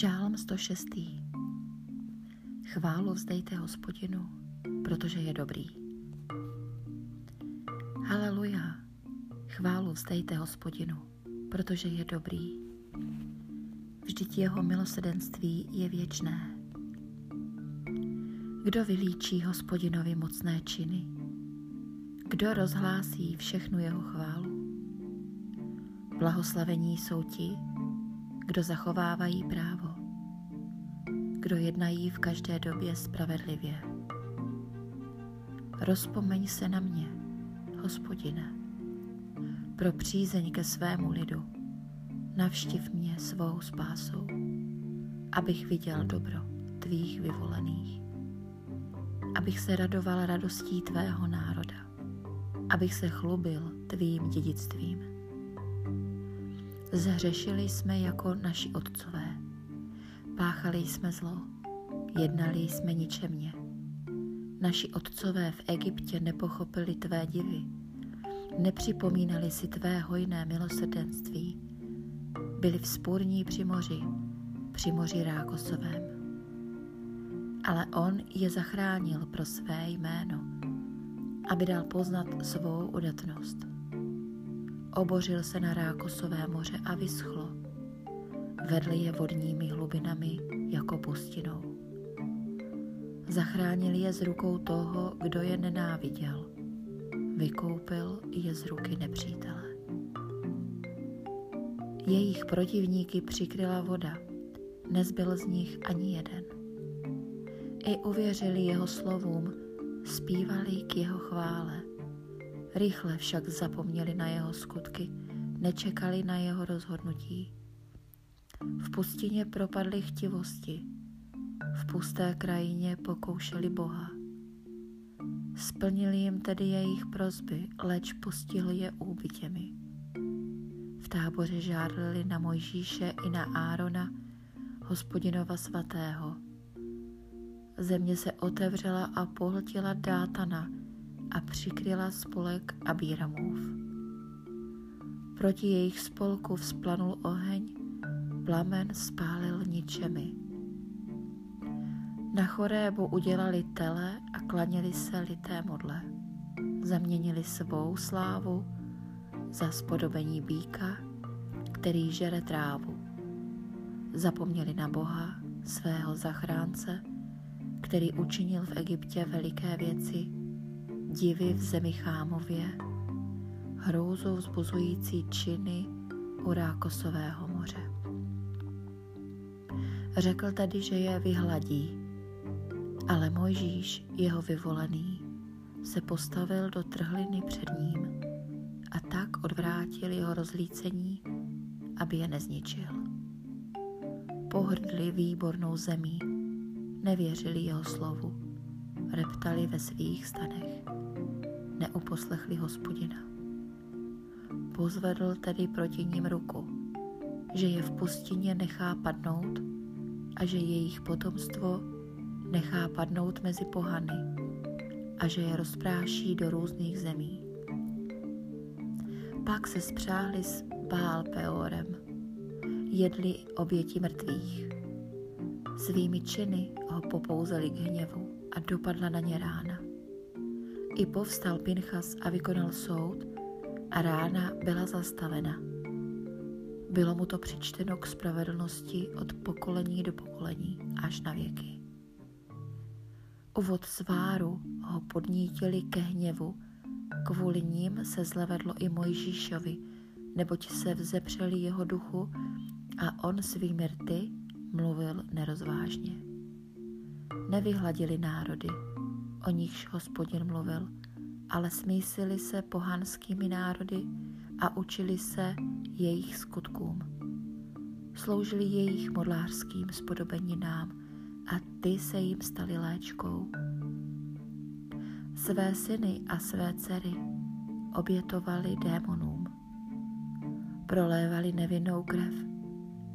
Žálm 106. Chválu vzdejte hospodinu, protože je dobrý. Haleluja, chválu vzdejte hospodinu, protože je dobrý. Vždyť jeho milosedenství je věčné. Kdo vylíčí hospodinovi mocné činy? Kdo rozhlásí všechnu jeho chválu? Blahoslavení jsou ti, kdo zachovávají právo, kdo jednají v každé době spravedlivě. Rozpomeň se na mě, hospodine, pro přízeň ke svému lidu, navštiv mě svou spásou, abych viděl dobro tvých vyvolených, abych se radoval radostí tvého národa, abych se chlubil tvým dědictvím Zhřešili jsme jako naši otcové. Páchali jsme zlo, jednali jsme ničemně. Naši otcové v Egyptě nepochopili tvé divy, nepřipomínali si tvé hojné milosrdenství, byli vzpůrní při moři, při moři Rákosovém. Ale on je zachránil pro své jméno, aby dal poznat svou udatnost. Obořil se na Rákosové moře a vyschlo. Vedli je vodními hlubinami jako pustinou. Zachránil je z rukou toho, kdo je nenáviděl. Vykoupil je z ruky nepřítele. Jejich protivníky přikryla voda, nezbyl z nich ani jeden. I uvěřili jeho slovům, zpívali k jeho chvále Rychle však zapomněli na jeho skutky, nečekali na jeho rozhodnutí. V pustině propadli chtivosti, v pusté krajině pokoušeli Boha. Splnili jim tedy jejich prozby, leč postihli je úbytěmi. V táboře žádlili na Mojžíše i na Árona, hospodinova svatého. Země se otevřela a pohltila Dátana, a přikryla spolek Abíramův. Proti jejich spolku vzplanul oheň, plamen spálil ničemi. Na chorébu udělali tele a klaněli se lité modle. Zaměnili svou slávu za spodobení býka, který žere trávu. Zapomněli na Boha, svého zachránce, který učinil v Egyptě veliké věci divy v zemi Chámově, hrůzu vzbuzující činy u Rákosového moře. Řekl tedy, že je vyhladí, ale Mojžíš, jeho vyvolený, se postavil do trhliny před ním a tak odvrátil jeho rozlícení, aby je nezničil. Pohrdli výbornou zemí, nevěřili jeho slovu, reptali ve svých stanech neuposlechli hospodina. Pozvedl tedy proti ním ruku, že je v pustině nechá padnout a že jejich potomstvo nechá padnout mezi pohany a že je rozpráší do různých zemí. Pak se spřáhli s Bál Peorem, jedli oběti mrtvých. Svými činy ho popouzeli k hněvu a dopadla na ně rána. I povstal Pinchas a vykonal soud a rána byla zastavena. Bylo mu to přičteno k spravedlnosti od pokolení do pokolení až na věky. Uvod sváru ho podnítili ke hněvu, kvůli ním se zlevedlo i Mojžíšovi, neboť se vzepřeli jeho duchu a on svými rty mluvil nerozvážně. Nevyhladili národy, o nichž hospodin mluvil, ale smísili se pohanskými národy a učili se jejich skutkům. Sloužili jejich modlářským spodobeninám a ty se jim stali léčkou. Své syny a své dcery obětovali démonům. Prolévali nevinnou krev,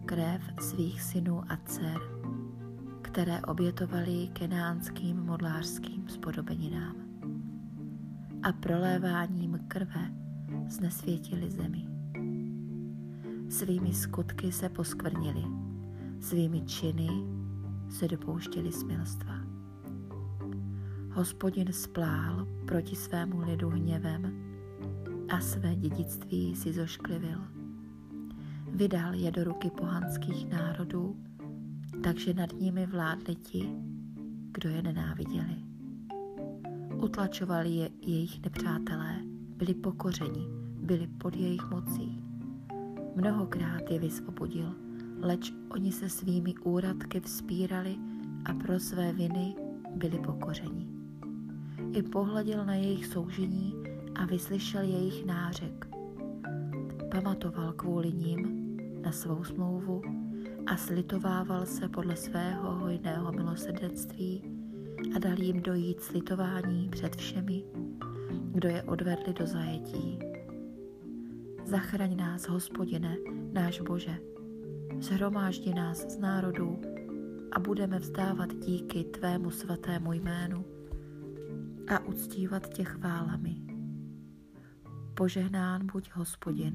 krev svých synů a dcer které obětovali kenánským modlářským spodobeninám. A proléváním krve znesvětili zemi. Svými skutky se poskvrnili, svými činy se dopouštěli smilstva. Hospodin splál proti svému lidu hněvem a své dědictví si zošklivil. Vydal je do ruky pohanských národů, takže nad nimi vládli ti, kdo je nenáviděli. Utlačovali je jejich nepřátelé, byli pokořeni, byli pod jejich mocí. Mnohokrát je vysvobodil, leč oni se svými úradky vzpírali a pro své viny byli pokořeni. I pohleděl na jejich soužení a vyslyšel jejich nářek. Pamatoval kvůli ním na svou smlouvu a slitovával se podle svého hojného milosrdenství a dal jim dojít slitování před všemi, kdo je odvedli do zajetí. Zachraň nás, hospodine, náš Bože, zhromáždi nás z národů a budeme vzdávat díky tvému svatému jménu a uctívat tě chválami. Požehnán buď hospodin,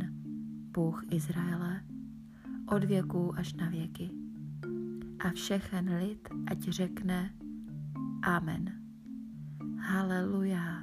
Bůh Izraele, od věků až na věky. A všechen lid ať řekne Amen. Haleluja.